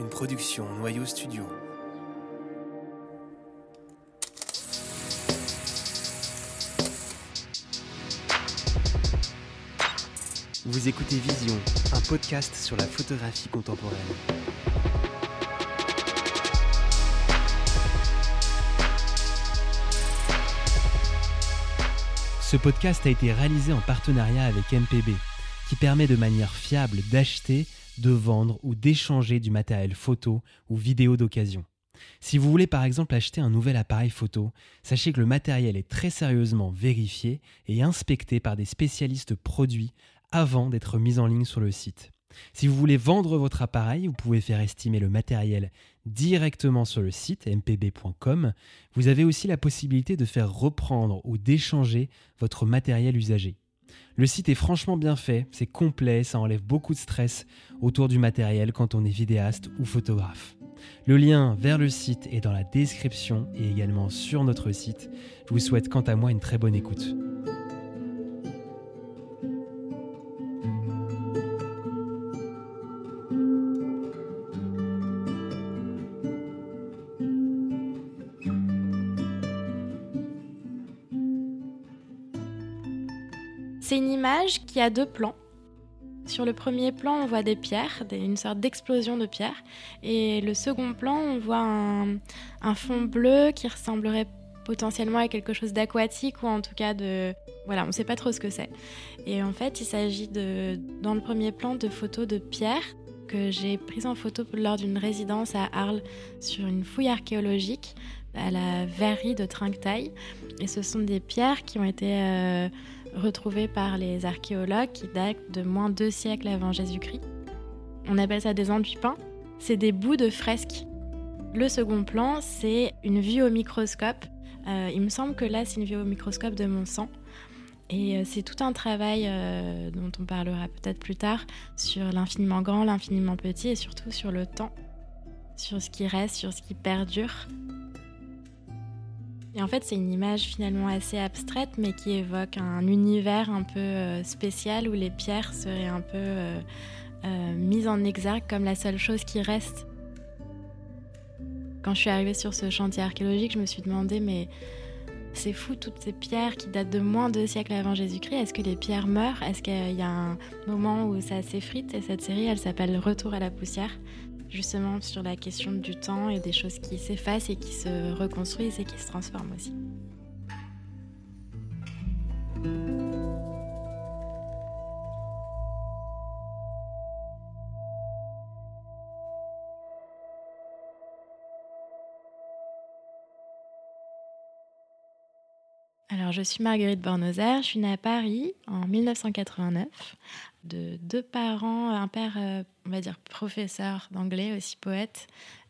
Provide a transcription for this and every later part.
une production Noyau Studio. Vous écoutez Vision, un podcast sur la photographie contemporaine. Ce podcast a été réalisé en partenariat avec MPB, qui permet de manière fiable d'acheter, de vendre ou d'échanger du matériel photo ou vidéo d'occasion. Si vous voulez par exemple acheter un nouvel appareil photo, sachez que le matériel est très sérieusement vérifié et inspecté par des spécialistes produits avant d'être mis en ligne sur le site. Si vous voulez vendre votre appareil, vous pouvez faire estimer le matériel directement sur le site mpb.com. Vous avez aussi la possibilité de faire reprendre ou d'échanger votre matériel usagé. Le site est franchement bien fait, c'est complet, ça enlève beaucoup de stress autour du matériel quand on est vidéaste ou photographe. Le lien vers le site est dans la description et également sur notre site. Je vous souhaite quant à moi une très bonne écoute. C'est une image qui a deux plans. Sur le premier plan, on voit des pierres, une sorte d'explosion de pierres. Et le second plan, on voit un, fond bleu qui ressemblerait potentiellement à quelque chose d'aquatique ou en tout cas de... Voilà, on ne sait pas trop ce que c'est. Et en fait, il s'agit de, dans le premier plan de photos de pierres que j'ai prises en photo lors d'une résidence à Arles sur une fouille archéologique à la verrerie de Trinquetail. Et ce sont des pierres qui ont été... Euh, retrouvés par les archéologues qui datent de moins deux siècles avant Jésus-Christ. On appelle ça des enduits peints. C'est des bouts de fresques. Le second plan, c'est une vue au microscope. Euh, il me semble que là, c'est une vue au microscope de mon sang. Et euh, c'est tout un travail euh, dont on parlera peut-être plus tard sur l'infiniment grand, l'infiniment petit et surtout sur le temps, sur ce qui reste, sur ce qui perdure. Et en fait, c'est une image finalement assez abstraite, mais qui évoque un univers un peu euh, spécial où les pierres seraient un peu euh, euh, mises en exergue comme la seule chose qui reste. Quand je suis arrivée sur ce chantier archéologique, je me suis demandé, mais c'est fou, toutes ces pierres qui datent de moins de siècles avant Jésus-Christ, est-ce que les pierres meurent? Est-ce qu'il y a un moment où ça s'effrite? Et cette série, elle s'appelle Retour à la poussière justement sur la question du temps et des choses qui s'effacent et qui se reconstruisent et qui se transforment aussi. Je suis Marguerite Bornozer, je suis née à Paris en 1989 de deux parents, un père, euh, on va dire, professeur d'anglais, aussi poète,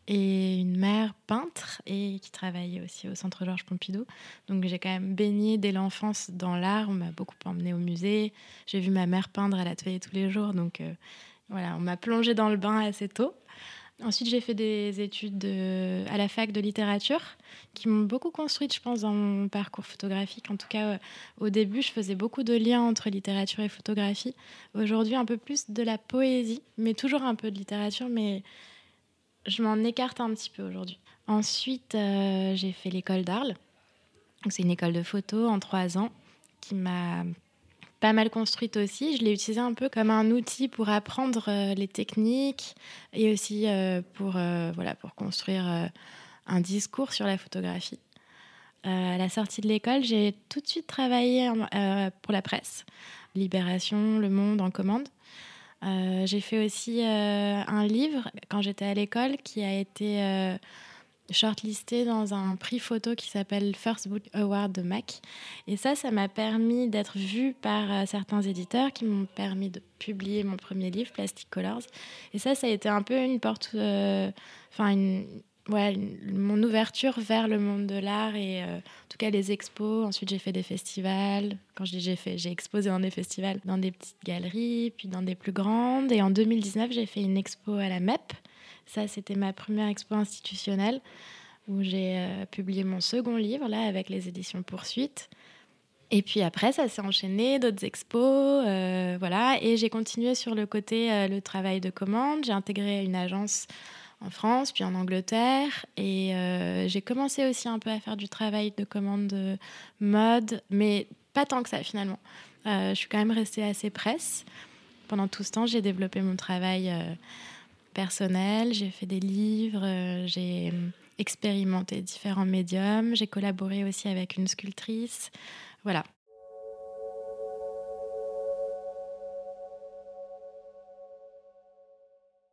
et une mère peintre et qui travaillait aussi au Centre Georges Pompidou. Donc j'ai quand même baigné dès l'enfance dans l'art. On m'a beaucoup emmené au musée. J'ai vu ma mère peindre à l'atelier tous les jours. Donc euh, voilà, on m'a plongé dans le bain assez tôt. Ensuite, j'ai fait des études à la fac de littérature qui m'ont beaucoup construite, je pense, dans mon parcours photographique. En tout cas, euh, au début, je faisais beaucoup de liens entre littérature et photographie. Aujourd'hui, un peu plus de la poésie, mais toujours un peu de littérature, mais je m'en écarte un petit peu aujourd'hui. Ensuite, euh, j'ai fait l'école d'Arles. C'est une école de photo en trois ans qui m'a pas mal construite aussi. Je l'ai utilisée un peu comme un outil pour apprendre euh, les techniques et aussi euh, pour, euh, voilà, pour construire un discours sur la photographie. à la sortie de l'école, j'ai tout de suite travaillé pour la presse, Libération, Le Monde en commande. j'ai fait aussi un livre quand j'étais à l'école qui a été shortlisté dans un prix photo qui s'appelle First Book Award de Mac. Et ça, ça m'a permis d'être vue par euh, certains éditeurs qui m'ont permis de publier mon premier livre, Plastic Colors. Et ça, ça a été un peu une porte, euh, enfin, ouais, mon ouverture vers le monde de l'art et euh, en tout cas les expos. Ensuite, j'ai fait des festivals. Quand je dis j'ai fait, j'ai exposé dans des festivals, dans des petites galeries, puis dans des plus grandes. Et en 2019, j'ai fait une expo à la MEP ça, c'était ma première expo institutionnelle où j'ai euh, publié mon second livre, là, avec les éditions Poursuite. Et puis après, ça s'est enchaîné, d'autres expos, euh, voilà. Et j'ai continué sur le côté, euh, le travail de commande. J'ai intégré une agence en France, puis en Angleterre. Et j'ai commencé aussi un peu à faire du travail de commande de mode, mais pas tant que ça finalement. je suis quand même restée assez presse. Pendant tout ce temps, j'ai développé mon travail personnel, j'ai fait des livres, j'ai expérimenté différents médiums, j'ai collaboré aussi avec une sculptrice. Voilà.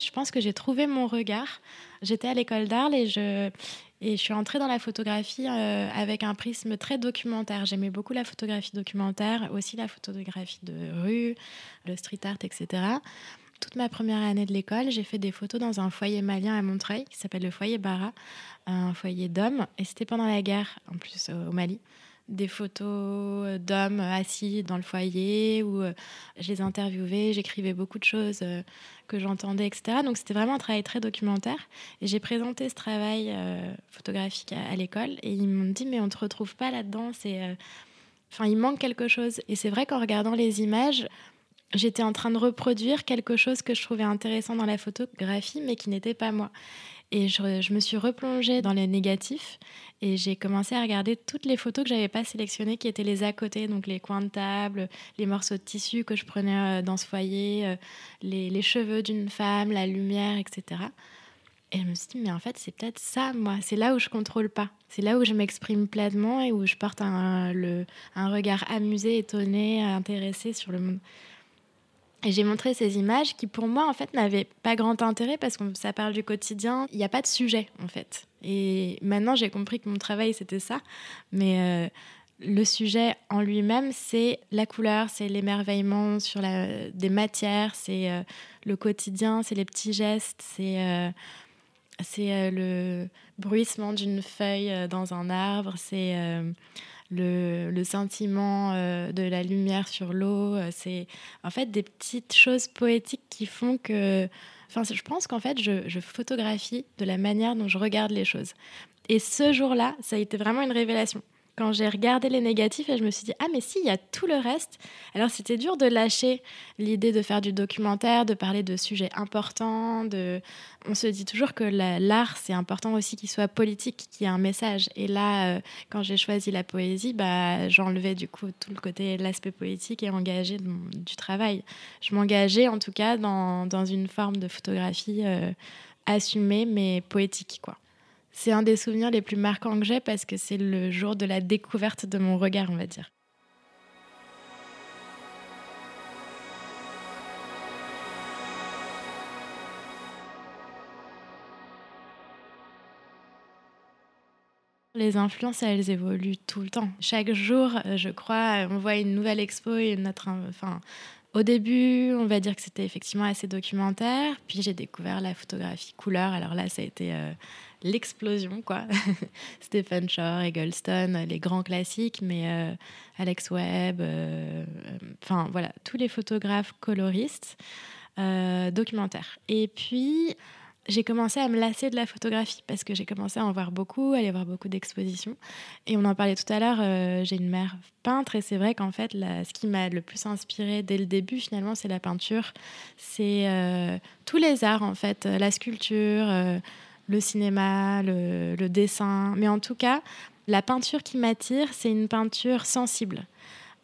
Je pense que j'ai trouvé mon regard. J'étais à l'école d'art et je, et je suis entrée dans la photographie euh, avec un prisme très documentaire. J'aimais beaucoup la photographie documentaire, aussi la photographie de rue, le street art, etc. Toute ma première année de l'école, j'ai fait des photos dans un foyer malien à Montreuil qui s'appelle le foyer Bara, un foyer d'hommes. Et c'était pendant la guerre, en plus au Mali des photos d'hommes assis dans le foyer où euh, je les interviewais, j'écrivais beaucoup de choses euh, que j'entendais, etc. Donc c'était vraiment un travail très documentaire. Et j'ai présenté ce travail euh, photographique à, l'école et ils m'ont dit mais on ne te retrouve pas là-dedans, c'est, enfin il manque quelque chose. Et c'est vrai qu'en regardant les images, j'étais en train de reproduire quelque chose que je trouvais intéressant dans la photographie, mais qui n'était pas moi. Et je, me suis replongée dans les négatifs et j'ai commencé à regarder toutes les photos que j'avais pas sélectionnées, qui étaient les à côté, donc les coins de table, les morceaux de tissu que je prenais euh, dans ce foyer, euh, les, cheveux d'une femme, la lumière, etc. Et je me suis dit, mais en fait, c'est peut-être ça, moi. C'est là où je contrôle pas. C'est là où je m'exprime pleinement et où je porte un regard amusé, étonné, intéressé sur le monde. Et j'ai montré ces images qui, pour moi, en fait, n'avaient pas grand intérêt parce que ça parle du quotidien. Il n'y a pas de sujet, en fait. Et maintenant, j'ai compris que mon travail, c'était ça. Mais euh, le sujet en lui-même, c'est la couleur, c'est l'émerveillement sur des matières, c'est euh, le quotidien, c'est les petits gestes, c'est euh, c'est le bruissement d'une feuille dans un arbre, c'est le, sentiment euh, de la lumière sur l'eau. Euh, c'est en fait des petites choses poétiques qui font que... Enfin, je pense qu'en fait, je, je photographie de la manière dont je regarde les choses. Et ce jour-là, ça a été vraiment une révélation quand j'ai regardé les négatifs et je me suis dit ah mais si il y a tout le reste. Alors c'était dur de lâcher l'idée de faire du documentaire de parler de sujets importants de on se dit toujours que l'art c'est important aussi qu'il soit politique qu'il y ait un message. Et là euh, quand j'ai choisi la poésie bah j'enlevais du coup tout le côté l'aspect politique et engagé du travail. Je m'engageais en tout cas dans, dans, une forme de photographie euh, assumée mais poétique quoi c'est un des souvenirs les plus marquants que j'ai parce que c'est le jour de la découverte de mon regard, on va dire. Les influences, elles évoluent tout le temps. Chaque jour, euh, je crois, on voit une nouvelle expo notre, enfin, au début, on va dire que c'était effectivement assez documentaire. Puis j'ai découvert la photographie couleur. Alors là, ça a été euh, l'explosion, quoi. Stephen Shore, Eggleston, les grands classiques, mais euh, Alex Webb, euh, enfin voilà, tous les photographes coloristes euh, documentaires. Et puis, j'ai commencé à me lasser de la photographie parce que j'ai commencé à en voir beaucoup, à aller voir beaucoup d'expositions. Et on en parlait tout à l'heure, j'ai une mère peintre et c'est vrai qu'en fait, ce qui m'a le plus inspiré dès le début, finalement, c'est la peinture. C'est tous les arts, en fait, la sculpture le cinéma, le, dessin. Mais en tout cas, la peinture qui m'attire, c'est une peinture sensible.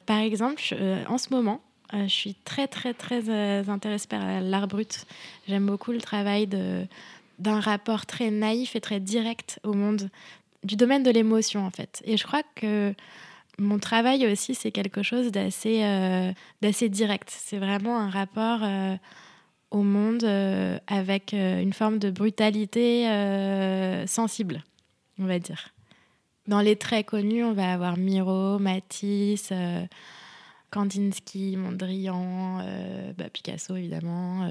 Par exemple, euh, en ce moment, euh, je suis très, très, très euh, intéressée par l'art brut. J'aime beaucoup le travail d'un rapport très naïf et très direct au monde, du domaine de l'émotion, en fait. Et je crois que mon travail aussi, c'est quelque chose d'assez d'assez direct. C'est vraiment un rapport au monde euh, avec euh, une forme de brutalité euh, sensible, on va dire. Dans les traits connus, on va avoir Miro, Matisse, Kandinsky, Mondrian, bah, Picasso évidemment,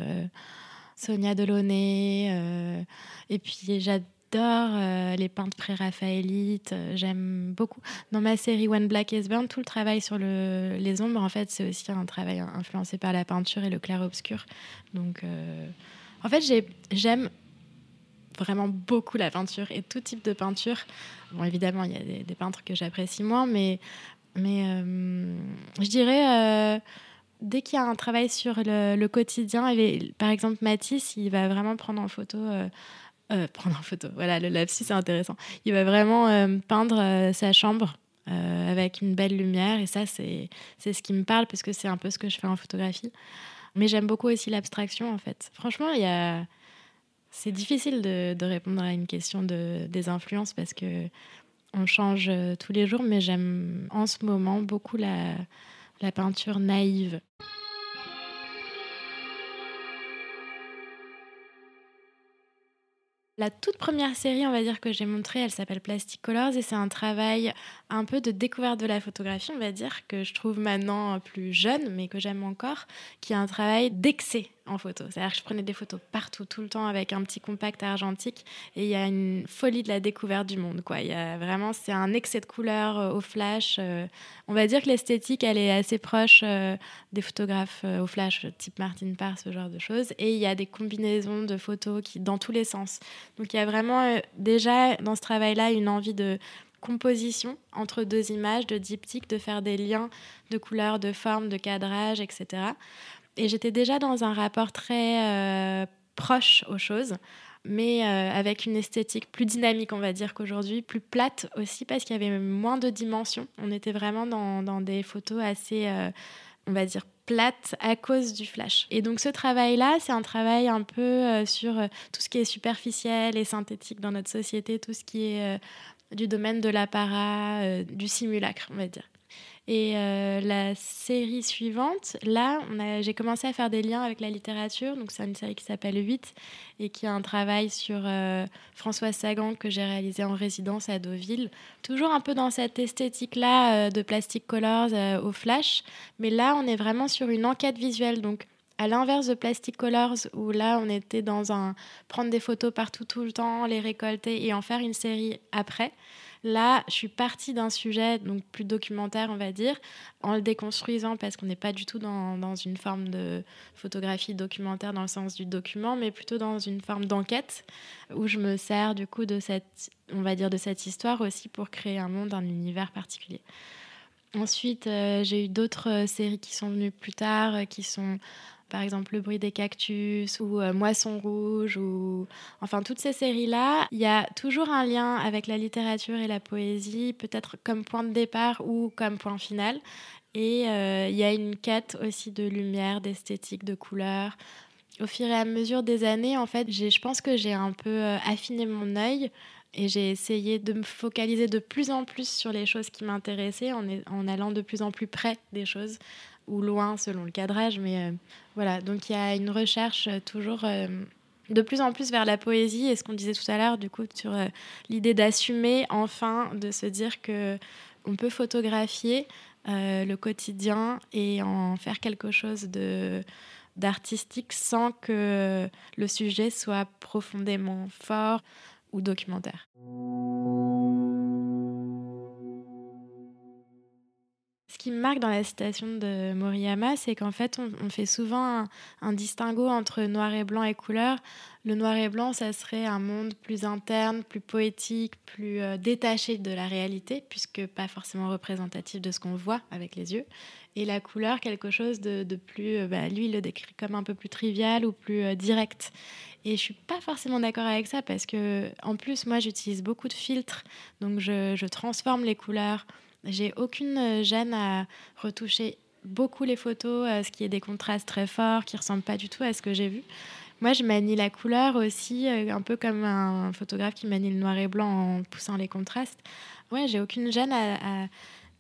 Sonia Delaunay. et puis j'adore euh, les peintres pré-raphaélites. Euh, j'aime beaucoup. Dans ma série One Black is Burn, tout le travail sur le, les ombres, en fait, c'est aussi un travail influencé par la peinture et le clair-obscur. Donc, euh, en fait, j'aime vraiment beaucoup la peinture et tout type de peinture. Bon, évidemment, il y a des, peintres que j'apprécie moins, mais, mais je dirais dès qu'il y a un travail sur le, quotidien, par exemple Matisse, il va vraiment prendre en photo Euh, prendre en photo. Voilà, le lapsus, c'est intéressant. Il va vraiment euh, peindre euh, sa chambre avec une belle lumière. Et ça, c'est ce qui me parle, parce que c'est un peu ce que je fais en photographie. Mais j'aime beaucoup aussi l'abstraction, en fait. Franchement, a... c'est difficile de, de, répondre à une question de, des influences, parce que on change tous les jours. Mais j'aime en ce moment beaucoup la, la peinture naïve. La toute première série, on va dire, que j'ai montrée, elle s'appelle Plastic Colors et c'est un travail un peu de découverte de la photographie, on va dire, que je trouve maintenant plus jeune, mais que j'aime encore, qui est un travail d'excès en photo. C'est-à-dire que je prenais des photos partout, tout le temps, avec un petit compact argentique. Et il y a une folie de la découverte du monde. Quoi. Il y a vraiment, c'est un excès de couleurs euh, au flash. Euh. on va dire que l'esthétique, elle est assez proche euh, des photographes au flash, type Martin Parr, ce genre de choses. Et il y a des combinaisons de photos qui, dans tous les sens. Donc il y a vraiment déjà dans ce travail-là une envie de composition entre deux images, de diptyque, de faire des liens de couleurs, de formes, de cadrage, etc. Et j'étais déjà dans un rapport très euh, proche aux choses, mais euh, avec une esthétique plus dynamique, on va dire qu'aujourd'hui, plus plate aussi, parce qu'il y avait moins de dimensions. On était vraiment dans, des photos assez, euh, on va dire, plates à cause du flash. Et donc ce travail-là, c'est un travail un peu sur tout ce qui est superficiel et synthétique dans notre société, tout ce qui est du domaine de l'apparat, du simulacre, on va dire. Et euh, la série suivante, là, j'ai commencé à faire des liens avec la littérature. Donc, c'est une série qui s'appelle 8 et qui a un travail sur euh, François Sagan que j'ai réalisé en résidence à Deauville. Toujours un peu dans cette esthétique-là euh, de Plastic Colors au flash. Mais là, on est vraiment sur une enquête visuelle. Donc, à l'inverse de Plastic Colors, où là, on était dans un prendre des photos partout tout le temps, les récolter et en faire une série après. Là, je suis partie d'un sujet donc plus documentaire, on va dire, en le déconstruisant parce qu'on n'est pas du tout dans, une forme de photographie documentaire dans le sens du document, mais plutôt dans une forme d'enquête où je me sers du coup de cette, on va dire, de histoire aussi pour créer un monde, un univers particulier. Ensuite, euh, j'ai eu d'autres séries qui sont venues plus tard, euh, qui sont par exemple Le bruit des cactus ou euh, Moisson rouge ou enfin toutes ces séries-là, il y a toujours un lien avec la littérature et la poésie, peut-être comme point de départ ou comme point final. Et euh, il y a une quête aussi de lumière, d'esthétique, de couleur. Au fur et à mesure des années, en fait, je pense que j'ai un peu euh, affiné mon œil et j'ai essayé de me focaliser de plus en plus sur les choses qui m'intéressaient en, en, allant de plus en plus près des choses ou loin selon le cadrage. Mais euh, voilà, donc il y a une recherche euh, toujours euh, de plus en plus vers la poésie et ce qu'on disait tout à l'heure, du coup, sur l'idée d'assumer enfin, de se dire que on peut photographier le quotidien et en faire quelque chose de d'artistique sans que le sujet soit profondément fort ou documentaire. Ce qui me marque dans la citation de Moriyama, c'est qu'en fait, on, fait souvent un, distinguo entre noir et blanc et couleur. Le noir et blanc, ça serait un monde plus interne, plus poétique, plus euh, détaché de la réalité, puisque pas forcément représentatif de ce qu'on voit avec les yeux. Et la couleur, quelque chose de, plus, euh, bah, lui, il le décrit comme un peu plus trivial ou plus euh, direct. Et je suis pas forcément d'accord avec ça parce que, en plus, moi, j'utilise beaucoup de filtres, donc je, je transforme les couleurs j'ai aucune euh, gêne à retoucher beaucoup les photos, à ce qui est des contrastes très forts, qui ressemblent pas du tout à ce que j'ai vu. Moi, je manie la couleur aussi, euh, un peu comme un photographe qui manie le noir et blanc en poussant les contrastes. Ouais, j'ai aucune gêne à,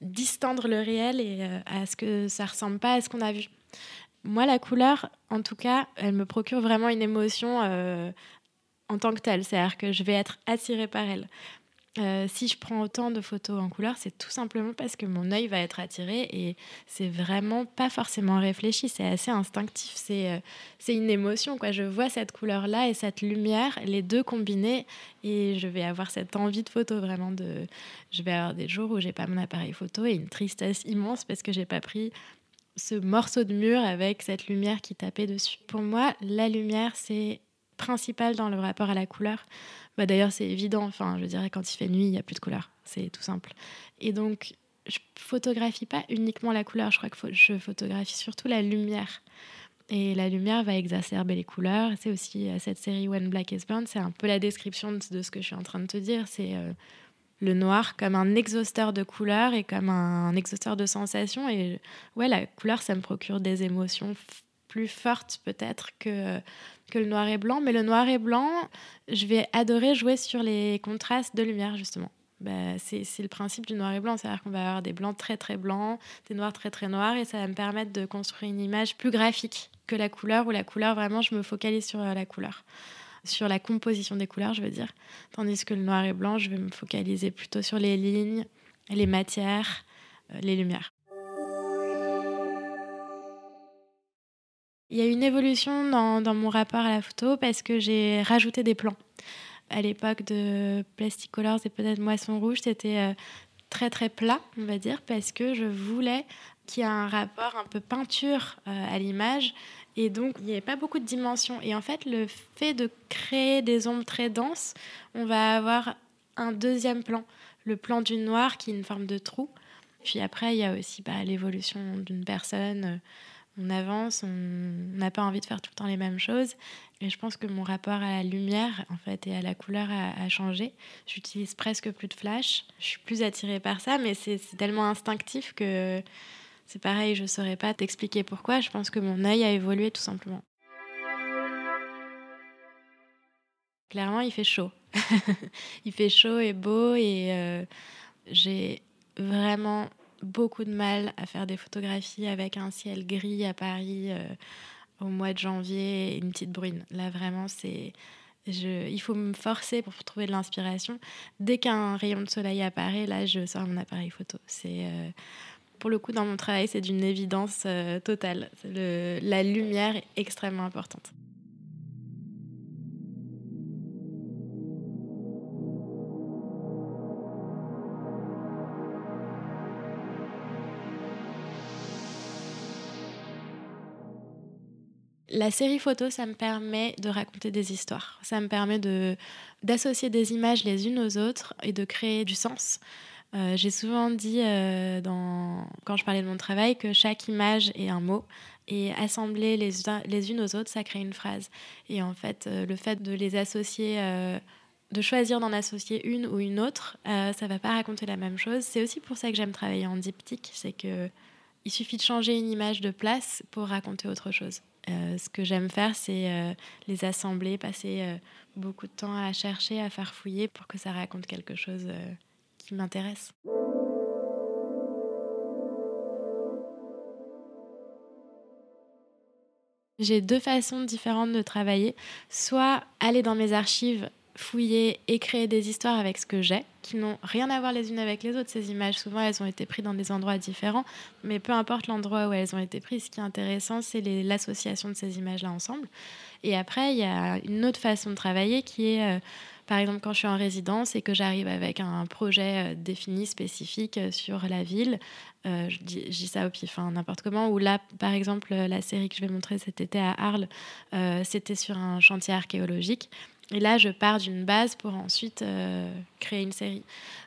distendre le réel et euh, à ce que ça ressemble pas à ce qu'on a vu. Moi, la couleur, en tout cas, elle me procure vraiment une émotion en tant que telle. C'est-à-dire que je vais être attirée par elle. Euh, si je prends autant de photos en couleur, c'est tout simplement parce que mon œil va être attiré et c'est vraiment pas forcément réfléchi, c'est assez instinctif, c'est euh, c'est une émotion. Quoi. Je vois cette couleur-là et cette lumière, les deux combinés, et je vais avoir cette envie de photo vraiment. De... Je vais avoir des jours où j'ai pas mon appareil photo et une tristesse immense parce que j'ai pas pris ce morceau de mur avec cette lumière qui tapait dessus. Pour moi, la lumière, c'est principal dans le rapport à la couleur. Bah, D'ailleurs, c'est évident. Enfin, je dirais, quand il fait nuit, il n'y a plus de couleur. C'est tout simple. Et donc, je photographie pas uniquement la couleur. Je crois que je photographie surtout la lumière. Et la lumière va exacerber les couleurs. C'est aussi cette série When Black is Burned, c'est un peu la description de, ce que je suis en train de te dire. C'est le noir comme un exhausteur de couleurs et comme un, exhausteur de sensations. Et ouais, la couleur, ça me procure des émotions plus fortes peut-être que, que le noir et blanc. Mais le noir et blanc, je vais adorer jouer sur les contrastes de lumière, justement. Bah, c'est le principe du noir et blanc, c'est-à-dire qu'on va avoir des blancs très très blancs, des noirs très très noirs, et ça va me permettre de construire une image plus graphique que la couleur, où la couleur, vraiment, je me focalise sur la couleur sur la composition des couleurs, je veux dire. Tandis que le noir et blanc, je vais me focaliser plutôt sur les lignes, les matières, euh, les lumières. Il y a une évolution dans, mon rapport à la photo parce que j'ai rajouté des plans. À l'époque de Plastic Colors et peut-être Moisson Rouge, c'était euh, très très plat, on va dire, parce que je voulais qu'il y ait un rapport un peu peinture euh, à l'image et donc, il n'y avait pas beaucoup de dimensions. Et en fait, le fait de créer des ombres très denses, on va avoir un deuxième plan, le plan du noir qui est une forme de trou. Puis après, il y a aussi bah, l'évolution d'une personne. On avance, on n'a pas envie de faire tout le temps les mêmes choses. Et je pense que mon rapport à la lumière, en fait, et à la couleur a, changé. J'utilise presque plus de flash. Je suis plus attirée par ça, mais c'est tellement instinctif que c'est pareil, je ne saurais pas t'expliquer pourquoi. Je pense que mon œil a évolué tout simplement. Clairement, il fait chaud. il fait chaud et beau et euh, j'ai vraiment beaucoup de mal à faire des photographies avec un ciel gris à Paris euh, au mois de janvier et une petite brune. Là, vraiment, c'est. il faut me forcer pour trouver de l'inspiration. Dès qu'un rayon de soleil apparaît, là, je sors mon appareil photo. C'est. Euh, pour le coup, dans mon travail, c'est d'une évidence euh, totale. la lumière est extrêmement importante. La série photo, ça me permet de raconter des histoires. Ça me permet d'associer des images les unes aux autres et de créer du sens. Euh, j'ai souvent dit euh, quand je parlais de mon travail que chaque image est un mot et assembler les, les unes aux autres, ça crée une phrase. Et en fait, euh, le fait de les associer, de choisir d'en associer une ou une autre, ça va pas raconter la même chose. C'est aussi pour ça que j'aime travailler en diptyque, c'est que il suffit de changer une image de place pour raconter autre chose. Ce que j'aime faire, c'est les assembler, passer beaucoup de temps à chercher, à faire fouiller pour que ça raconte quelque chose qui m'intéresse. J'ai deux façons différentes de travailler. Soit aller dans mes archives, fouiller et créer des histoires avec ce que j'ai, qui n'ont rien à voir les unes avec les autres. Ces images, souvent, elles ont été prises dans des endroits différents, mais peu importe l'endroit où elles ont été prises, ce qui est intéressant, c'est l'association de ces images-là ensemble. Et après, il y a une autre façon de travailler qui est... Euh, par exemple, quand je suis en résidence et que j'arrive avec un projet euh, défini, spécifique euh, sur la ville, je, dis, ça au pif, hein, n'importe comment, ou là, par exemple, la série que je vais montrer cet été à Arles, c'était sur un chantier archéologique. Et là, je pars d'une base pour ensuite créer une série.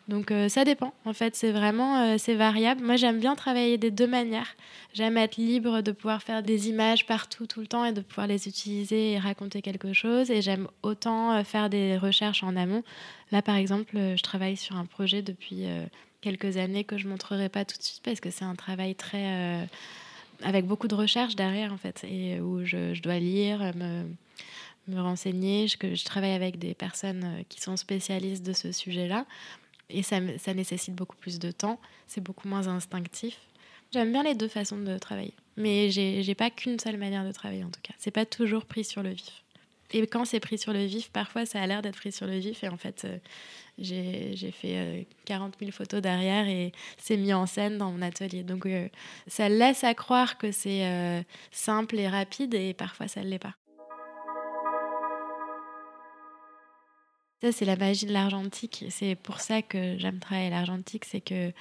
Donc ça dépend. En fait, c'est vraiment c'est variable. Moi, j'aime bien travailler des deux manières. J'aime être libre de pouvoir faire des images partout tout le temps et de pouvoir les utiliser et raconter quelque chose. Et j'aime autant faire des recherches en amont. Là, par exemple, je travaille sur un projet depuis quelques années que je montrerai pas tout de suite parce que c'est un travail très avec beaucoup de recherches derrière en fait et où je, je dois lire me me renseigner. Je, je travaille avec des personnes euh, qui sont spécialistes de ce sujet-là. Et ça, nécessite beaucoup plus de temps. C'est beaucoup moins instinctif. J'aime bien les deux façons de travailler. Mais j'ai pas qu'une seule manière de travailler en tout cas. C'est pas toujours pris sur le vif. Et quand c'est pris sur le vif, parfois ça a l'air d'être pris sur le vif. Et en fait, euh, j'ai fait 40 euh, 000 photos derrière et c'est mis en scène dans mon atelier. Donc ça laisse à croire que c'est simple et rapide et parfois ça ne l'est pas. C'est la magie de l'argentique. C'est pour ça que j'aime travailler l'argentique. C'est que,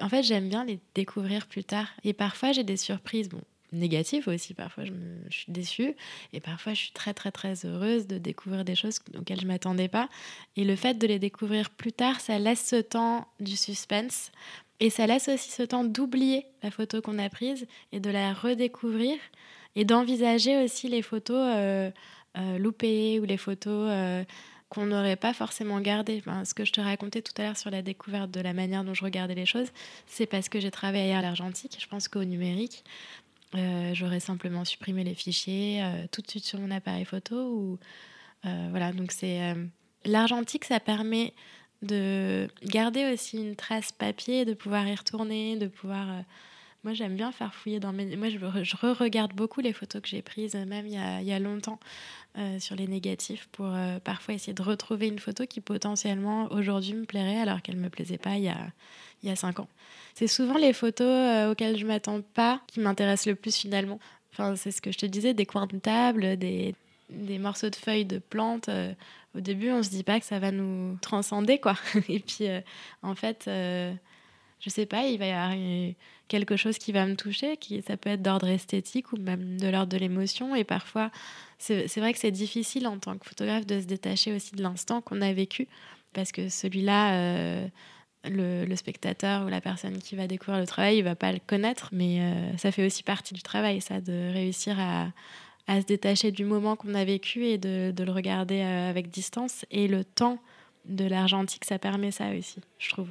en fait, j'aime bien les découvrir plus tard. Et parfois, j'ai des surprises. Bon, négatives aussi. Parfois, je, me, suis déçue. Et parfois, je suis très, très, très heureuse de découvrir des choses auxquelles je ne m'attendais pas. Et le fait de les découvrir plus tard, ça laisse ce temps du suspense. Et ça laisse aussi ce temps d'oublier la photo qu'on a prise et de la redécouvrir et d'envisager aussi les photos loupées ou les photos qu'on n'aurait pas forcément gardées. ce que je te racontais tout à l'heure sur la découverte de la manière dont je regardais les choses, c'est parce que j'ai travaillé à l'argentique. Je pense qu'au numérique, j'aurais simplement supprimé les fichiers tout de suite sur mon appareil photo. Ou, voilà, donc c'est l'argentique, ça permet de garder aussi une trace papier, de pouvoir y retourner, de pouvoir. Euh, moi, j'aime bien faire fouiller dans mes. Moi, je, re-regarde beaucoup les photos que j'ai prises, même il y a, il y a longtemps, euh, sur les négatifs, pour euh, parfois essayer de retrouver une photo qui potentiellement aujourd'hui me plairait, alors qu'elle ne me plaisait pas il y a, il y a cinq ans. C'est souvent les photos auxquelles je m'attends pas qui m'intéressent le plus finalement. Enfin, c'est ce que je te disais, des coins de table, des, des morceaux de feuilles de plantes au début, on se dit pas que ça va nous transcender, quoi. Et puis, euh, en fait, euh, je sais pas, il va y avoir quelque chose qui va me toucher, qui ça peut être d'ordre esthétique ou même de l'ordre de l'émotion. Et parfois, c'est vrai que c'est difficile en tant que photographe de se détacher aussi de l'instant qu'on a vécu, parce que celui-là. Euh, le, spectateur ou la personne qui va découvrir le travail, il va pas le connaître, mais ça fait aussi partie du travail, ça, de réussir à, à se détacher du moment qu'on a vécu et de, de, le regarder euh, avec distance. Et le temps de l'argentique, ça permet ça aussi, je trouve.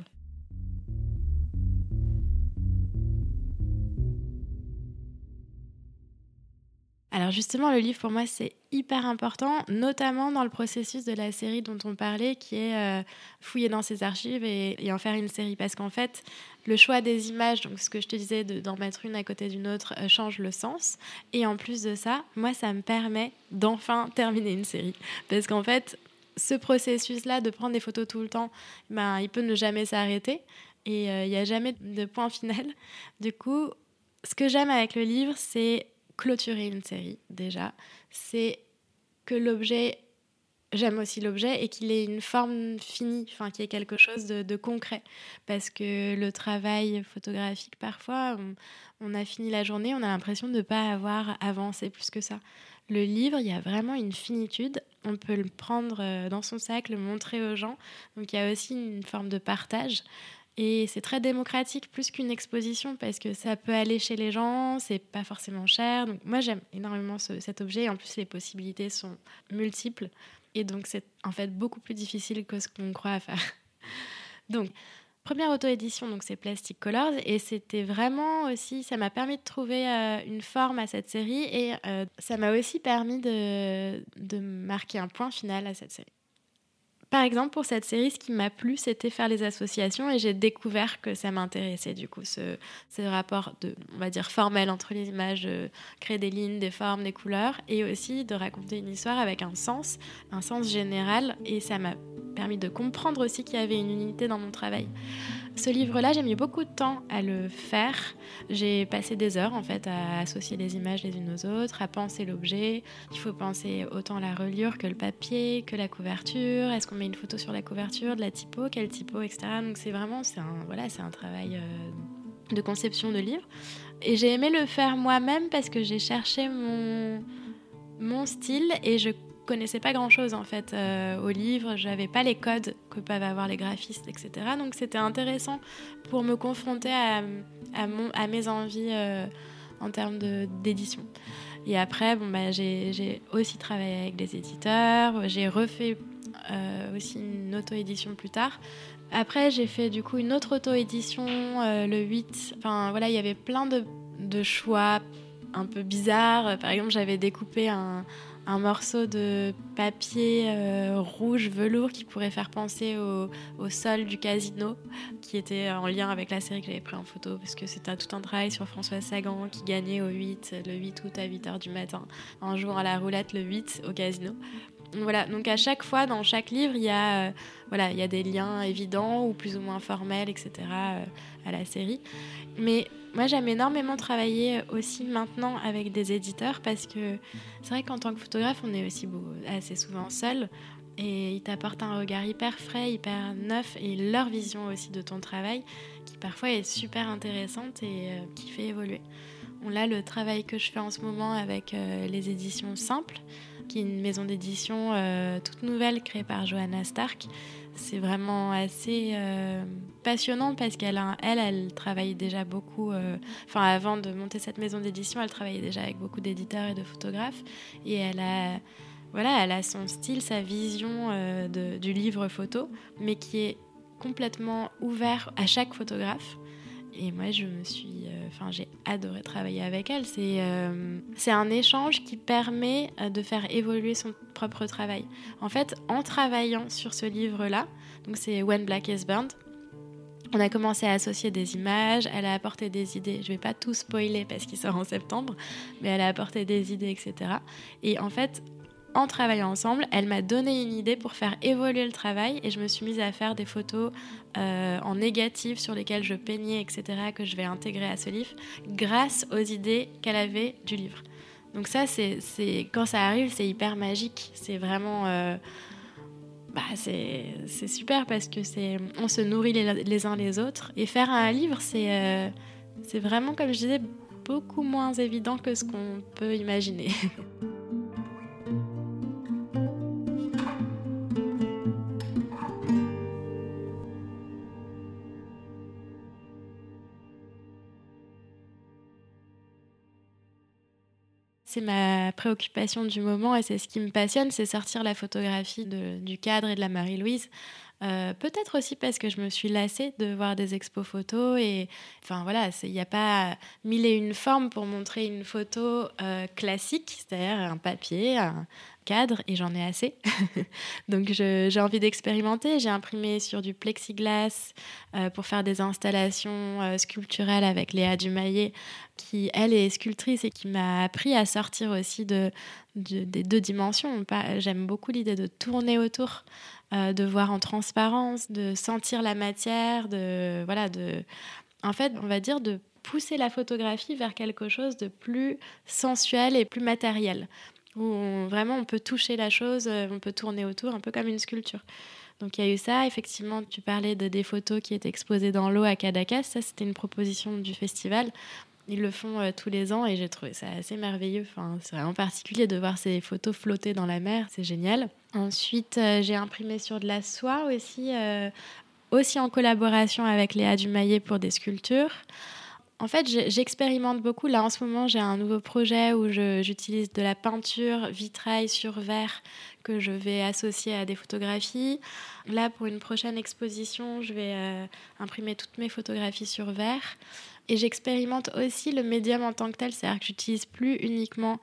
Alors justement, le livre pour moi c'est hyper important, notamment dans le processus de la série dont on parlait, qui est euh, fouiller dans ses archives et, en faire une série. Parce qu'en fait, le choix des images, donc ce que je te disais d'en mettre une à côté d'une autre, euh, change le sens. Et en plus de ça, moi ça me permet d'enfin terminer une série. Parce qu'en fait, ce processus-là de prendre des photos tout le temps, ben, il peut ne jamais s'arrêter. Et euh, il n'y a jamais de point final. Du coup, ce que j'aime avec le livre, c'est clôturer une série déjà, c'est que l'objet, j'aime aussi l'objet et qu'il ait une forme finie, enfin qu'il y ait quelque chose de, concret. Parce que le travail photographique, parfois, on, a fini la journée, on a l'impression de ne pas avoir avancé plus que ça. Le livre, il y a vraiment une finitude. On peut le prendre euh, dans son sac, le montrer aux gens. Donc il y a aussi une forme de partage. Et c'est très démocratique, plus qu'une exposition, parce que ça peut aller chez les gens, c'est pas forcément cher. Donc moi j'aime énormément cet objet, en plus les possibilités sont multiples. Et donc c'est en fait beaucoup plus difficile que ce qu'on croit à faire. Donc, première auto-édition, donc c'est Plastic Colors, et c'était vraiment aussi, ça m'a permis de trouver euh, une forme à cette série, et euh, ça m'a aussi permis de, de marquer un point final à cette série. Par exemple, pour cette série, ce qui m'a plu, c'était faire les associations et j'ai découvert que ça m'intéressait, du coup, ce, rapport, de, on va dire, formel entre les images, euh, créer des lignes, des formes, des couleurs, et aussi de raconter une histoire avec un sens, un sens général, et ça m'a permis de comprendre aussi qu'il y avait une unité dans mon travail. Ce livre-là, j'ai mis beaucoup de temps à le faire. J'ai passé des heures en fait à associer les images les unes aux autres, à penser l'objet. Il faut penser autant la reliure que le papier, que la couverture. Est-ce qu'on met une photo sur la couverture, de la typo, quel typo, etc. Donc c'est vraiment c'est un voilà c'est un travail euh, de conception de livre. Et j'ai aimé le faire moi-même parce que j'ai cherché mon mon style et je connaissais pas grand chose en fait euh, au livre, j'avais pas les codes que peuvent avoir les graphistes, etc. Donc c'était intéressant pour me confronter à, mes envies euh, en termes d'édition. Et après, bon, bah, j'ai aussi travaillé avec des éditeurs, j'ai refait euh, aussi une auto-édition plus tard. Après, j'ai fait du coup une autre auto-édition le 8. Enfin voilà, il y avait plein de choix un peu bizarres. Par exemple, j'avais découpé un un morceau de papier euh, rouge velours qui pourrait faire penser au, sol du casino, qui était en lien avec la série que j'avais pris en photo, parce que c'était tout un travail sur François Sagan qui gagnait au 8, le 8 août à 8h du matin, en jouant à la roulette le 8 au casino. Voilà, donc à chaque fois, dans chaque livre, il y a, euh, voilà, il y a des liens évidents ou plus ou moins formels, etc., euh, à la série. Mais moi, j'aime énormément travailler aussi maintenant avec des éditeurs parce que c'est vrai qu'en tant que photographe, on est aussi assez souvent seul et ils t'apportent un regard hyper frais, hyper neuf et leur vision aussi de ton travail qui parfois est super intéressante et euh, qui fait évoluer. Là, le travail que je fais en ce moment avec euh, les éditions simples, qui est une maison d'édition toute nouvelle créée par Johanna Stark. C'est vraiment assez passionnant parce qu'elle, elle, elle travaille déjà beaucoup. Enfin, avant de monter cette maison d'édition, elle travaillait déjà avec beaucoup d'éditeurs et de photographes, et elle a voilà, elle a son style, sa vision du livre photo, mais qui est complètement ouvert à chaque photographe. Et moi, je me suis, euh, enfin, j'ai adoré travailler avec elle. C'est, euh, c'est un échange qui permet euh, de faire évoluer son propre travail. En fait, en travaillant sur ce livre-là, donc c'est When Black is Burned, on a commencé à associer des images, elle a apporté des idées. Je vais pas tout spoiler parce qu'il sort en septembre, mais elle a apporté des idées, etc. Et en fait, en travaillant ensemble, elle m'a donné une idée pour faire évoluer le travail et je me suis mise à faire des photos euh, en négatif sur lesquelles je peignais, etc., que je vais intégrer à ce livre, grâce aux idées qu'elle avait du livre. Donc ça, c'est quand ça arrive, c'est hyper magique. C'est vraiment... Euh, bah, c'est super parce que c'est on se nourrit les, uns les autres. Et faire un livre, c'est euh, c'est vraiment, comme je disais, beaucoup moins évident que ce qu'on peut imaginer. c'est ma préoccupation du moment et c'est ce qui me passionne, c'est sortir la photographie du cadre et de la Marie-Louise. Euh, peut-être aussi parce que je me suis lassée de voir des expos photos et enfin voilà, il n'y a pas mille et une formes pour montrer une photo euh, classique, c'est-à-dire un papier, cadre et j'en ai assez. Donc j'ai envie d'expérimenter. J'ai imprimé sur du plexiglas euh, pour faire des installations sculpturelles avec Léa Dumaillet qui elle est sculptrice et qui m'a appris à sortir aussi de, des deux dimensions. J'aime beaucoup l'idée de tourner autour euh, de voir en transparence, de sentir la matière, de voilà, de, en fait, on va dire de pousser la photographie vers quelque chose de plus sensuel et plus matériel, où vraiment on peut toucher la chose, euh, on peut tourner autour, un peu comme une sculpture. Donc il y a eu ça. Effectivement, tu parlais de des photos qui étaient exposées dans l'eau à Cadaqués. Ça, c'était une proposition du festival. Ils le font euh, tous les ans et j'ai trouvé ça assez merveilleux. Enfin, c'est vraiment particulier de voir ces photos flotter dans la mer. C'est génial. Ensuite, euh, j'ai imprimé sur de la soie aussi, aussi en collaboration avec Léa Dumaillet pour des sculptures. En fait, j'expérimente beaucoup. Là, en ce moment, j'ai un nouveau projet où j'utilise de la peinture vitrail sur verre que je vais associer à des photographies. Là, pour une prochaine exposition, je vais imprimer toutes mes photographies sur verre. Et j'expérimente aussi le médium en tant que tel, c'est-à-dire que j'utilise plus uniquement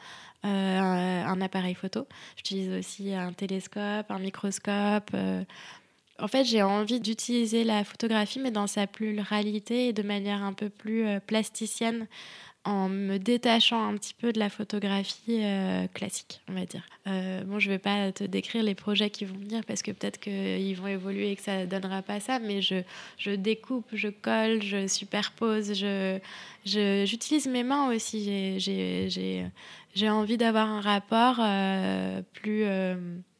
euh, un, appareil photo, j'utilise aussi un télescope, un microscope. Euh. En fait, j'ai envie d'utiliser la photographie, mais dans sa pluralité et de manière un peu plus euh, plasticienne en me détachant un petit peu de la photographie euh, classique, on va dire. Euh, bon, je vais pas te décrire les projets qui vont venir parce que peut-être qu'ils vont évoluer et que ça donnera pas ça, mais je, je découpe, je colle, je superpose, je, j'utilise mes mains aussi. J'ai, envie d'avoir un rapport plus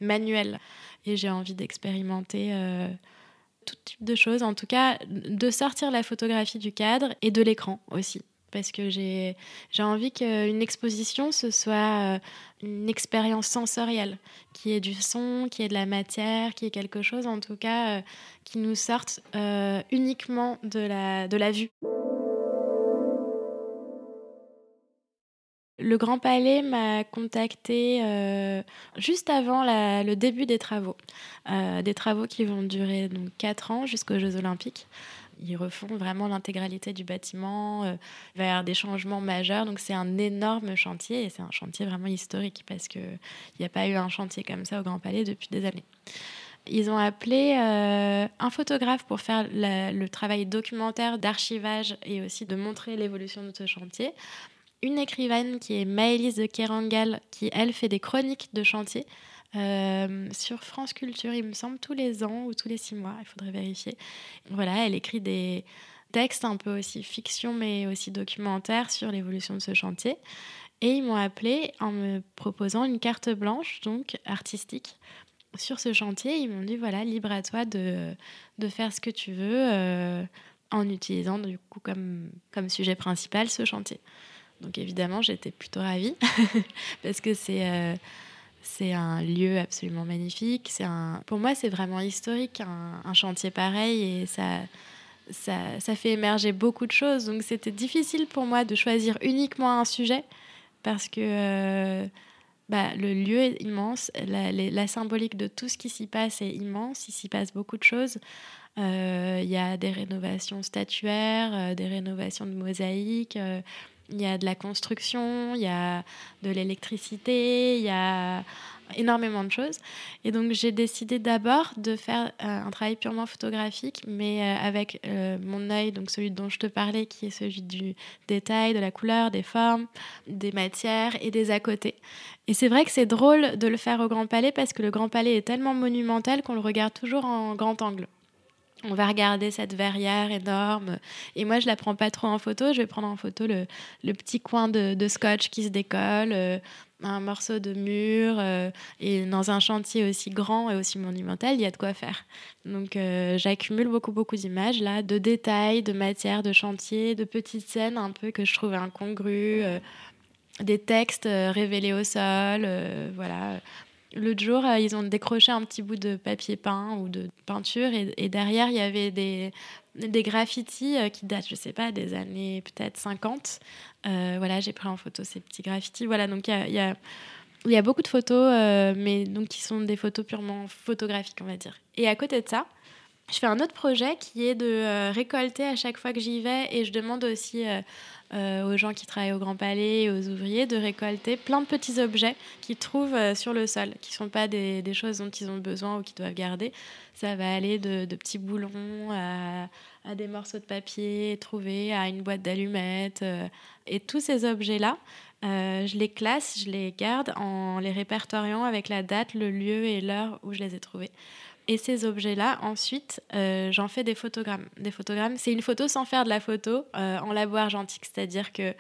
manuel et j'ai envie d'expérimenter tout type de choses, en tout cas de sortir la photographie du cadre et de l'écran aussi parce que j'ai envie qu'une exposition, ce soit euh, une expérience sensorielle, qui ait du son, qui ait de la matière, qui ait quelque chose en tout cas euh, qui nous sorte euh, uniquement de la, de la vue. Le Grand Palais m'a contacté juste avant le début des travaux. des travaux qui vont durer donc 4 ans jusqu'aux Jeux Olympiques ils refont vraiment l'intégralité du bâtiment. Euh, des changements majeurs. Donc c'est un énorme chantier et c'est un chantier vraiment historique parce qu'il n'y a pas eu un chantier comme ça au Grand Palais depuis des années. Ils ont appelé euh, un photographe pour faire le travail documentaire d'archivage et aussi de montrer l'évolution de ce chantier. Une écrivaine qui est Maëlys de Kerangal, qui elle fait des chroniques de chantier. Euh, sur France Culture, il me semble, tous les ans ou tous les six mois, il faudrait vérifier. Voilà, elle écrit des textes un peu aussi fiction, mais aussi documentaire sur l'évolution de ce chantier. Et ils m'ont appelé en me proposant une carte blanche, donc artistique, sur ce chantier. Ils m'ont dit voilà, libre à toi de, de faire ce que tu veux euh, en utilisant du coup comme, comme sujet principal ce chantier. Donc évidemment, j'étais plutôt ravie parce que c'est. Euh, C'est un lieu absolument magnifique. Un... Pour moi, c'est vraiment historique, un, chantier pareil, et ça, ça, ça, fait émerger beaucoup de choses. Donc c'était difficile pour moi de choisir uniquement un sujet, parce que euh, bah, le lieu est immense, la, la, symbolique de tout ce qui s'y passe est immense, il s'y passe beaucoup de choses. Euh, il y a des rénovations statuaires, des rénovations de mosaïques, il y a de la construction, il y a de l'électricité, il y a énormément de choses. Et donc j'ai décidé d'abord de faire euh, un travail purement photographique, mais euh, avec euh, mon œil, donc celui dont je te parlais, qui est celui du détail, de la couleur, des formes, des matières et des à côté. Et c'est vrai que c'est drôle de le faire au Grand Palais parce que le Grand Palais est tellement monumental qu'on le regarde toujours en grand angle on va regarder cette verrière énorme. Et moi, je la prends pas trop en photo. Je vais prendre en photo le, petit coin de, scotch qui se décolle, euh, un morceau de mur. Euh, et dans un chantier aussi grand et aussi monumental, il y a de quoi faire. Donc, euh, j'accumule beaucoup, beaucoup d'images là, de détails, de matières, de chantier, de petites scènes un peu que je trouve incongrues. des textes révélés au sol, voilà, L'autre jour, euh, ils ont décroché un petit bout de papier peint ou de peinture et, derrière, il y avait des, des graffitis euh, qui datent, je sais pas, des années peut-être 50. Euh, voilà, j'ai pris en photo ces petits graffitis. Voilà, donc il y a, y, y a, beaucoup de photos, mais donc qui sont des photos purement photographiques, on va dire. Et à côté de ça, je fais un autre projet qui est de récolter à chaque fois que j'y vais et je demande aussi euh, aux gens qui travaillent au Grand Palais et aux ouvriers de récolter plein de petits objets qu'ils trouvent euh, sur le sol, qui ne sont pas des, choses dont ils ont besoin ou qu'ils doivent garder. Ça va aller de, petits boulons à, des morceaux de papier trouvés, à une boîte d'allumettes. Euh, et tous ces objets-là, je les classe, je les garde en les répertoriant avec la date, le lieu et l'heure où je les ai trouvés. Et ces objets-là, ensuite, euh, j'en fais des photogrammes. Des photogrammes, c'est une photo sans faire de la photo euh, en labo argentique, c'est-à-dire que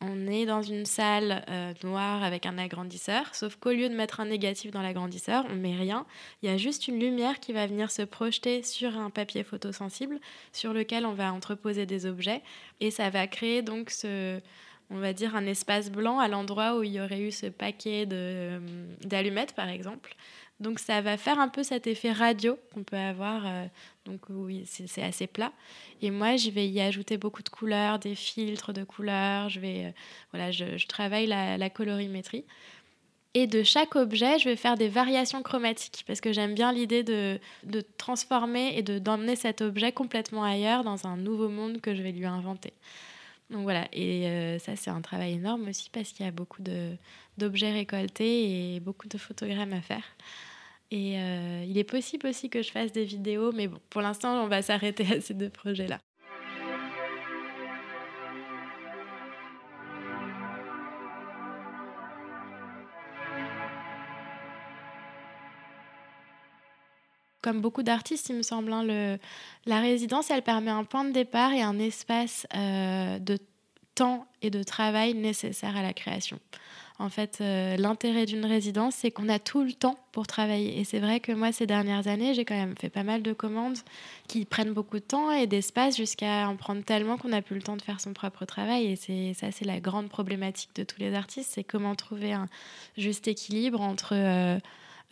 on est dans une salle euh, noire avec un agrandisseur, sauf qu'au lieu de mettre un négatif dans l'agrandisseur, on met rien. Il y a juste une lumière qui va venir se projeter sur un papier photosensible sur lequel on va entreposer des objets et ça va créer donc ce, on va dire un espace blanc à l'endroit où il y aurait eu ce paquet d'allumettes par exemple. Donc ça va faire un peu cet effet radio qu'on peut avoir. Euh, donc oui, c'est assez plat. Et moi, je vais y ajouter beaucoup de couleurs, des filtres de couleurs. Je vais, euh, voilà, je, travaille la, colorimétrie. Et de chaque objet, je vais faire des variations chromatiques parce que j'aime bien l'idée de, transformer et de d'emmener cet objet complètement ailleurs dans un nouveau monde que je vais lui inventer. Donc voilà, et euh, ça c'est un travail énorme aussi parce qu'il y a beaucoup d'objets récoltés et beaucoup de photogrammes à faire. Et euh, il est possible aussi que je fasse des vidéos, mais bon, pour l'instant, on va s'arrêter à ces deux projets-là. Comme beaucoup d'artistes, il me semble, hein, le, la résidence, elle permet un point de départ et un espace euh, de temps et de travail nécessaire à la création. En fait, euh, l'intérêt d'une résidence, c'est qu'on a tout le temps pour travailler. Et c'est vrai que moi, ces dernières années, j'ai quand même fait pas mal de commandes qui prennent beaucoup de temps et d'espace jusqu'à en prendre tellement qu'on n'a plus le temps de faire son propre travail. Et c'est ça, c'est la grande problématique de tous les artistes, c'est comment trouver un juste équilibre entre euh,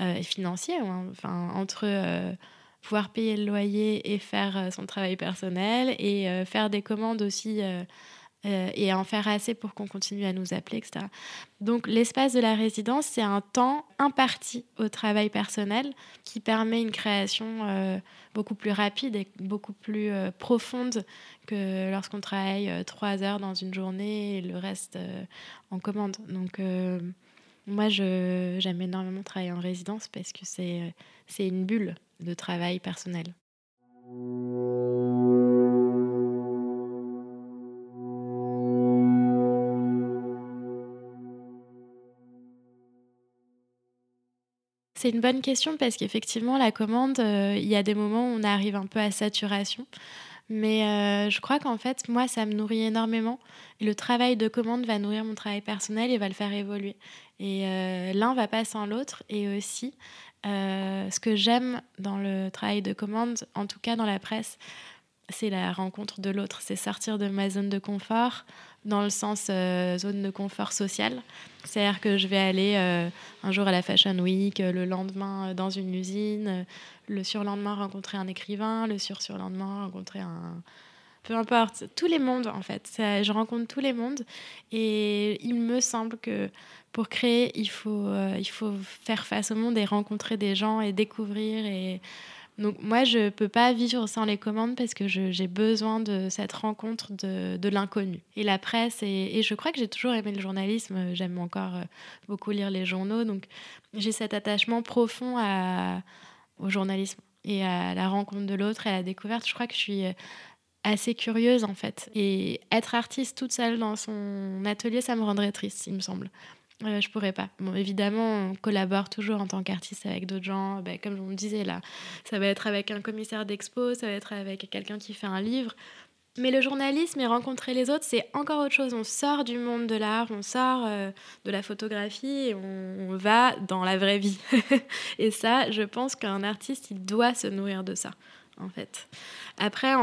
euh, financier, enfin entre pouvoir payer le loyer et faire son travail personnel et faire des commandes aussi euh, et en faire assez pour qu'on continue à nous appeler, etc. Donc l'espace de la résidence, c'est un temps imparti au travail personnel qui permet une création euh, beaucoup plus rapide et beaucoup plus euh, profonde que lorsqu'on travaille trois heures dans une journée et le reste en commande. Donc moi, j'aime énormément travailler en résidence parce que c'est une bulle de travail personnel. C'est une bonne question parce qu'effectivement, la commande, euh, il y a des moments où on arrive un peu à saturation. Mais euh, je crois qu'en fait, moi, ça me nourrit énormément. Et le travail de commande va nourrir mon travail personnel et va le faire évoluer. Et euh, l'un va pas sans l'autre. Et aussi, ce que j'aime dans le travail de commande, en tout cas dans la presse, c'est la rencontre de l'autre, c'est sortir de ma zone de confort dans le sens euh, zone de confort social. C'est-à-dire que je vais aller euh, un jour à la Fashion Week, le lendemain dans une usine, le surlendemain rencontrer un écrivain, le sur-surlendemain rencontrer un... Peu importe, tous les mondes en fait. je rencontre tous les mondes et il me semble que pour créer, il faut, euh, il faut faire face au monde et rencontrer des gens et découvrir et donc moi, je ne peux pas vivre sans les commandes parce que j'ai besoin de cette rencontre de, de l'inconnu. Et la presse, et, je crois que j'ai toujours aimé le journalisme, j'aime encore euh, beaucoup lire les journaux, donc j'ai cet attachement profond au journalisme et à la rencontre de l'autre et à la découverte. Je crois que je suis assez curieuse en fait. Et être artiste toute seule dans son atelier, ça me rendrait triste, il me semble. Euh, je pourrais pas. Évidemment, on collabore toujours en tant qu'artiste avec d'autres gens. Ben, comme on disait là, ça va être avec un commissaire d'expo, ça va être avec quelqu'un qui fait un livre. Mais le journalisme et rencontrer les autres, c'est encore autre chose. On sort du monde de l'art, on sort euh, de la photographie et on, va dans la vraie vie. et ça, je pense qu'un artiste, il doit se nourrir de ça, en fait. Après,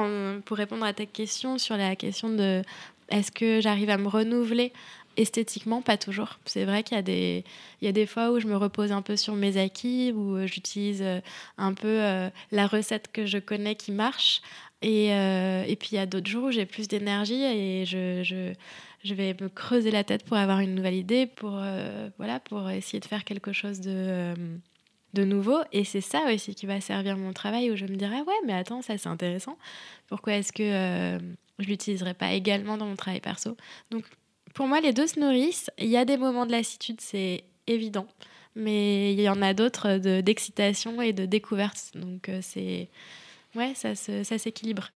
pour répondre à ta question sur la question de est-ce que j'arrive à me renouveler esthétiquement, pas toujours. C'est vrai qu'il y, a des, y a des fois où je me repose un peu sur mes acquis, où euh, j'utilise euh, un peu euh, la recette que je connais qui marche. Et, et puis il y a d'autres jours où j'ai plus d'énergie et je, je, je, vais me creuser la tête pour avoir une nouvelle idée, pour, voilà, pour essayer de faire quelque chose de, de nouveau. Et c'est ça aussi qui va servir mon travail, où je me dirais, ouais, mais attends, ça c'est intéressant. Pourquoi est-ce que je l'utiliserai pas également dans mon travail perso? Donc pour moi, les deux se nourrissent. Il y a des moments de lassitude, c'est évident. Mais il y en a d'autres d'excitation et de découverte. Donc, euh, c'est. Ouais, ça, s'équilibre.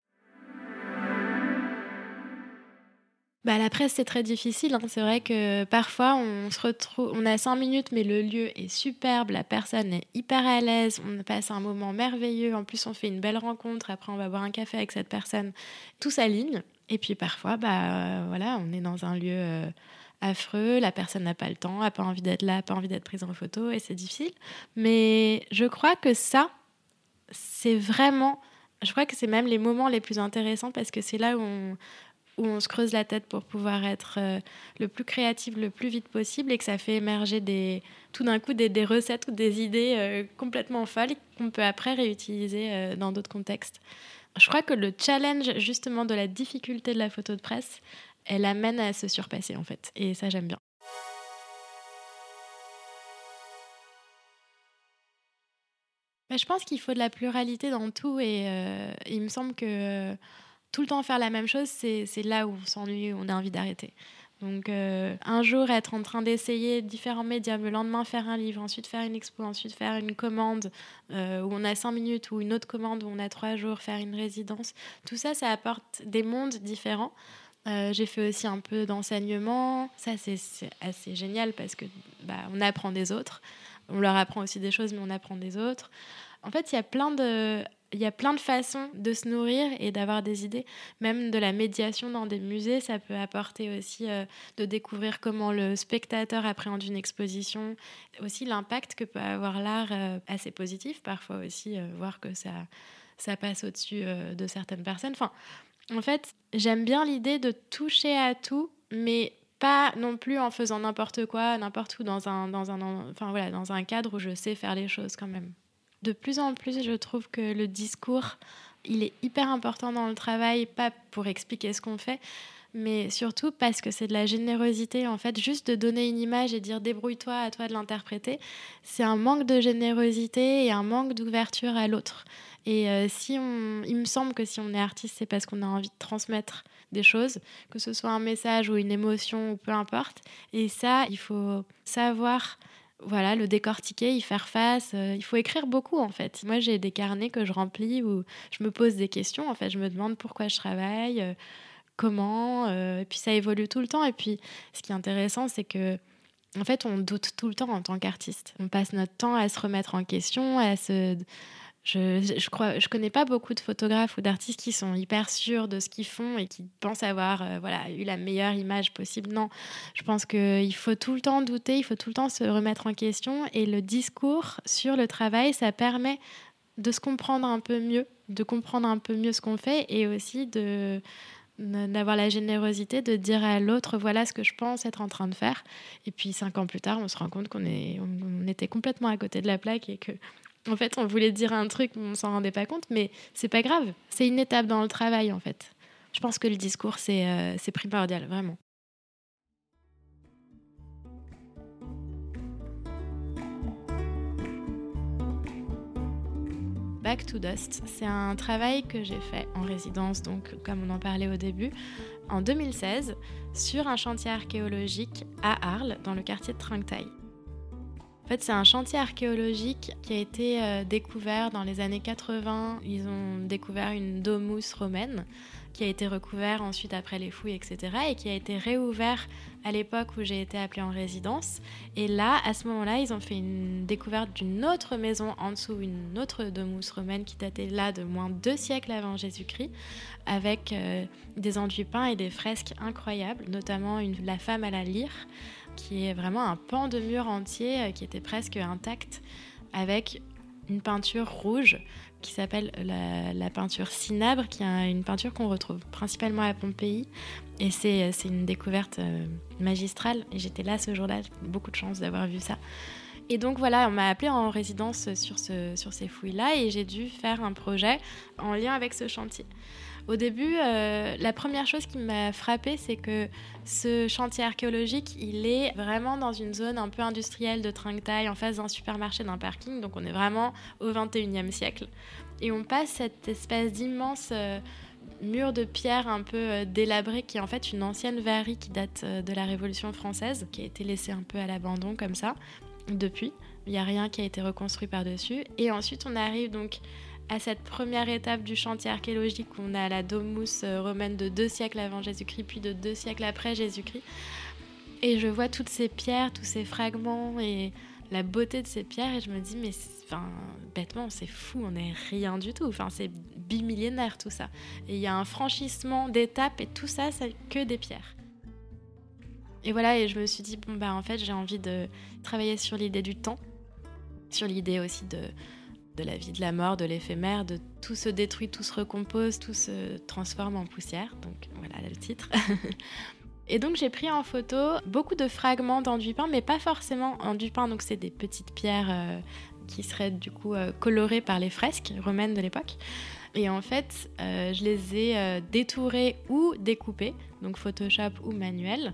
Bah, la presse, c'est très difficile. Hein. C'est vrai que parfois, on se retrouve, on a cinq minutes, mais le lieu est superbe, la personne est hyper à l'aise, on passe un moment merveilleux. En plus, on fait une belle rencontre. Après, on va boire un café avec cette personne. Tout s'aligne. Et puis parfois, bah, euh, voilà, on est dans un lieu euh, affreux, la personne n'a pas le temps, n'a pas envie d'être là, n'a pas envie d'être prise en photo, et c'est difficile. Mais je crois que ça, c'est vraiment, je crois que c'est même les moments les plus intéressants parce que c'est là où on, où on se creuse la tête pour pouvoir être euh, le plus créatif le plus vite possible et que ça fait émerger des, tout d'un coup des, des, recettes ou des idées complètement folles qu'on peut après réutiliser dans d'autres contextes je crois que le challenge justement de la difficulté de la photo de presse, elle amène à se surpasser en fait. Et ça, j'aime bien. je pense qu'il faut de la pluralité dans tout et euh, il me semble que tout le temps faire la même chose, c'est là où on s'ennuie, où on a envie d'arrêter. Donc euh, un jour être en train d'essayer différents médias, le lendemain faire un livre, ensuite faire une expo, ensuite faire une commande euh, où on a cinq minutes ou une autre commande où on a trois jours, faire une résidence, tout ça, ça apporte des mondes différents. Euh, j'ai fait aussi un peu d'enseignement, ça c'est assez génial parce que bah, on apprend des autres, on leur apprend aussi des choses mais on apprend des autres. En fait, il y a plein de il y a plein de façons de se nourrir et d'avoir des idées. Même de la médiation dans des musées, ça peut apporter aussi euh, de découvrir comment le spectateur appréhende une exposition. Aussi l'impact que peut avoir l'art euh, assez positif, parfois aussi euh, voir que ça, ça passe au-dessus de certaines personnes. Enfin, en fait, j'aime bien l'idée de toucher à tout, mais pas non plus en faisant n'importe quoi, n'importe où, dans un, dans, un, enfin, voilà, dans un cadre où je sais faire les choses quand même de plus en plus, je trouve que le discours, il est hyper important dans le travail, pas pour expliquer ce qu'on fait, mais surtout parce que c'est de la générosité. En fait, juste de donner une image et dire débrouille-toi, à toi de l'interpréter, c'est un manque de générosité et un manque d'ouverture à l'autre. Et euh, si on, il me semble que si on est artiste, c'est parce qu'on a envie de transmettre des choses, que ce soit un message ou une émotion ou peu importe. Et ça, il faut savoir voilà, le décortiquer, y faire face. Euh, il faut écrire beaucoup en fait. Moi, j'ai des carnets que je remplis où je me pose des questions. En fait, je me demande pourquoi je travaille, euh, comment. Euh, et puis ça évolue tout le temps. Et puis, ce qui est intéressant, c'est que en fait, on doute tout le temps en tant qu'artiste. On passe notre temps à se remettre en question, à se je, je, crois, je connais pas beaucoup de photographes ou d'artistes qui sont hyper sûrs de ce qu'ils font et qui pensent avoir euh, voilà, eu la meilleure image possible. Non, je pense qu'il faut tout le temps douter, il faut tout le temps se remettre en question. Et le discours sur le travail, ça permet de se comprendre un peu mieux, de comprendre un peu mieux ce qu'on fait et aussi de d'avoir la générosité de dire à l'autre voilà ce que je pense être en train de faire et puis cinq ans plus tard on se rend compte qu'on est on, était complètement à côté de la plaque et que en fait on voulait dire un truc on s'en rendait pas compte mais c'est pas grave c'est une étape dans le travail en fait je pense que le discours c'est euh, primordial vraiment Back to Dust. C'est un travail que j'ai fait en résidence, donc comme on en parlait au début, en 2016, sur un chantier archéologique à Arles, dans le quartier de Trinquetail. En fait, c'est un chantier archéologique qui a été euh, découvert dans les années 80. Ils ont découvert une domus romaine qui a été recouvert ensuite après les fouilles, etc. et qui a été réouvert à l'époque où j'ai été appelée en résidence. Et là, à ce moment-là, ils ont fait une découverte d'une autre maison en dessous, une autre domus romaine qui datait là de moins deux siècles avant Jésus-Christ, avec euh, des enduits peints et des fresques incroyables, notamment une, la femme à la lyre, qui est vraiment un pan de mur entier euh, qui était presque intact, avec une peinture rouge qui s'appelle la, peinture cinabre, qui est une peinture qu'on retrouve principalement à Pompéi. Et c'est une découverte euh, magistrale. J'étais là ce jour-là, beaucoup de chance d'avoir vu ça. Et donc voilà, on m'a appelé en résidence sur, ce, sur ces fouilles-là et j'ai dû faire un projet en lien avec ce chantier. Au début, euh, la première chose qui m'a frappée, c'est que ce chantier archéologique, il est vraiment dans une zone un peu industrielle de Trinquetail, en face d'un supermarché, d'un parking. Donc on est vraiment au 21e siècle. Et on passe cette espèce d'immense euh, mur de pierre un peu euh, délabré, qui est en fait une ancienne verrerie qui date de la Révolution française, qui a été laissée un peu à l'abandon comme ça depuis. Il n'y a rien qui a été reconstruit par-dessus. Et ensuite, on arrive donc à cette première étape du chantier archéologique, on a la domus euh, romaine de deux siècles avant Jésus-Christ, puis de deux siècles après Jésus-Christ. Et je vois toutes ces pierres, tous ces fragments et la beauté de ces pierres, et je me dis, mais enfin, bêtement, c'est fou, on n'est rien du tout. Enfin, c'est bimillénaire tout ça. Et il y a un franchissement d'étapes, et tout ça, c'est que des pierres. Et voilà, et je me suis dit, bon, bah en fait, j'ai envie de travailler sur l'idée du temps, sur l'idée aussi de, de la vie, de la mort, de l'éphémère, de tout se détruit, tout se recompose, tout se transforme en poussière. Donc voilà le titre. Et donc j'ai pris en photo beaucoup de fragments d'enduit peint, mais pas forcément enduit peint, donc c'est des petites pierres euh, qui seraient du coup euh, colorées par les fresques romaines de l'époque. Et en fait, euh, je les ai détourées ou découpées, donc Photoshop ou manuel,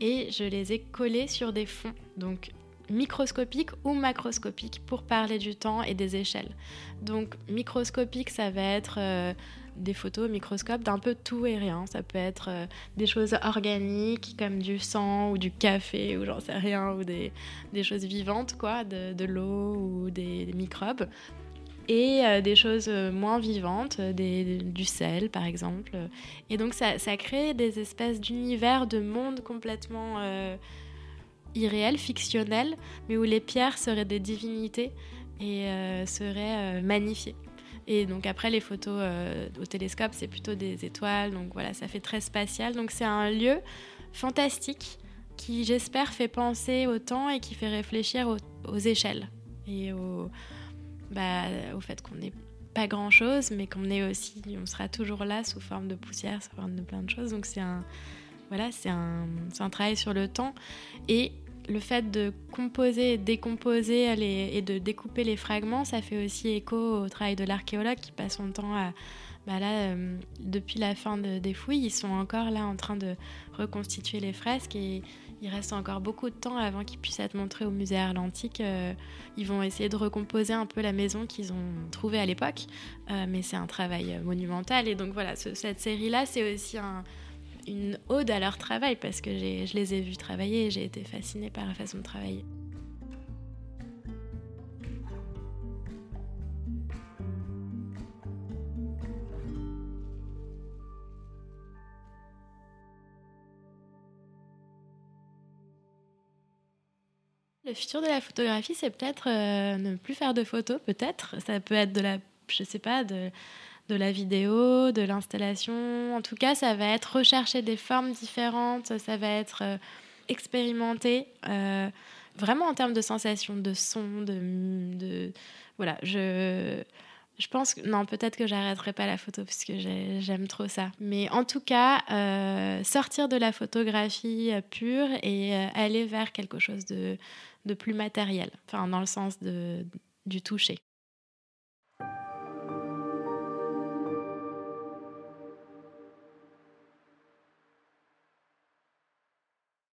et je les ai collées sur des fonds. Donc microscopique ou macroscopique pour parler du temps et des échelles. Donc microscopique, ça va être euh, des photos au microscope d'un peu tout et rien. Ça peut être euh, des choses organiques comme du sang ou du café ou j'en sais rien, ou des, choses vivantes, quoi, de, l'eau ou des, microbes. Et euh, des choses moins vivantes, du sel par exemple. Et donc ça, crée des espèces d'univers, de mondes complètement irréel, fictionnel, mais où les pierres seraient des divinités et euh, seraient euh, magnifiées. Et donc après, les photos euh, au télescope, c'est plutôt des étoiles, donc voilà, ça fait très spatial. Donc c'est un lieu fantastique qui, j'espère, fait penser au temps et qui fait réfléchir aux, échelles et au, bah, au fait qu'on n'est pas grand-chose, mais qu'on est aussi, on sera toujours là sous forme de poussière, sous forme de plein de choses. Donc c'est un, voilà, un, travail sur le temps. Et le fait de composer décomposer et de découper les fragments, ça fait aussi écho au travail de l'archéologue qui passe son temps à. Bah là, euh, depuis la fin des fouilles, ils sont encore là en train de reconstituer les fresques et il reste encore beaucoup de temps avant qu'ils puissent être montrés au musée Arlantique. Euh, ils vont essayer de recomposer un peu la maison qu'ils ont trouvée à l'époque, euh, mais c'est un travail monumental. Et donc voilà, cette série-là, c'est aussi un, une ode à leur travail parce que je les ai vus travailler et j'ai été fascinée par la façon de travailler. Le futur de la photographie, c'est peut-être euh, ne plus faire de photos, peut-être. Ça peut être de la, je sais pas, de de la vidéo, de l'installation. En tout cas, ça va être rechercher des formes différentes, ça va être euh, expérimenté, euh, vraiment en termes de sensations, de son, de, voilà. Je Je pense que non, peut-être que j'arrêterai pas la photo parce que j'aime trop ça. Mais en tout cas, euh, sortir de la photographie pure et aller vers quelque chose de, de plus matériel, enfin dans le sens de, du toucher.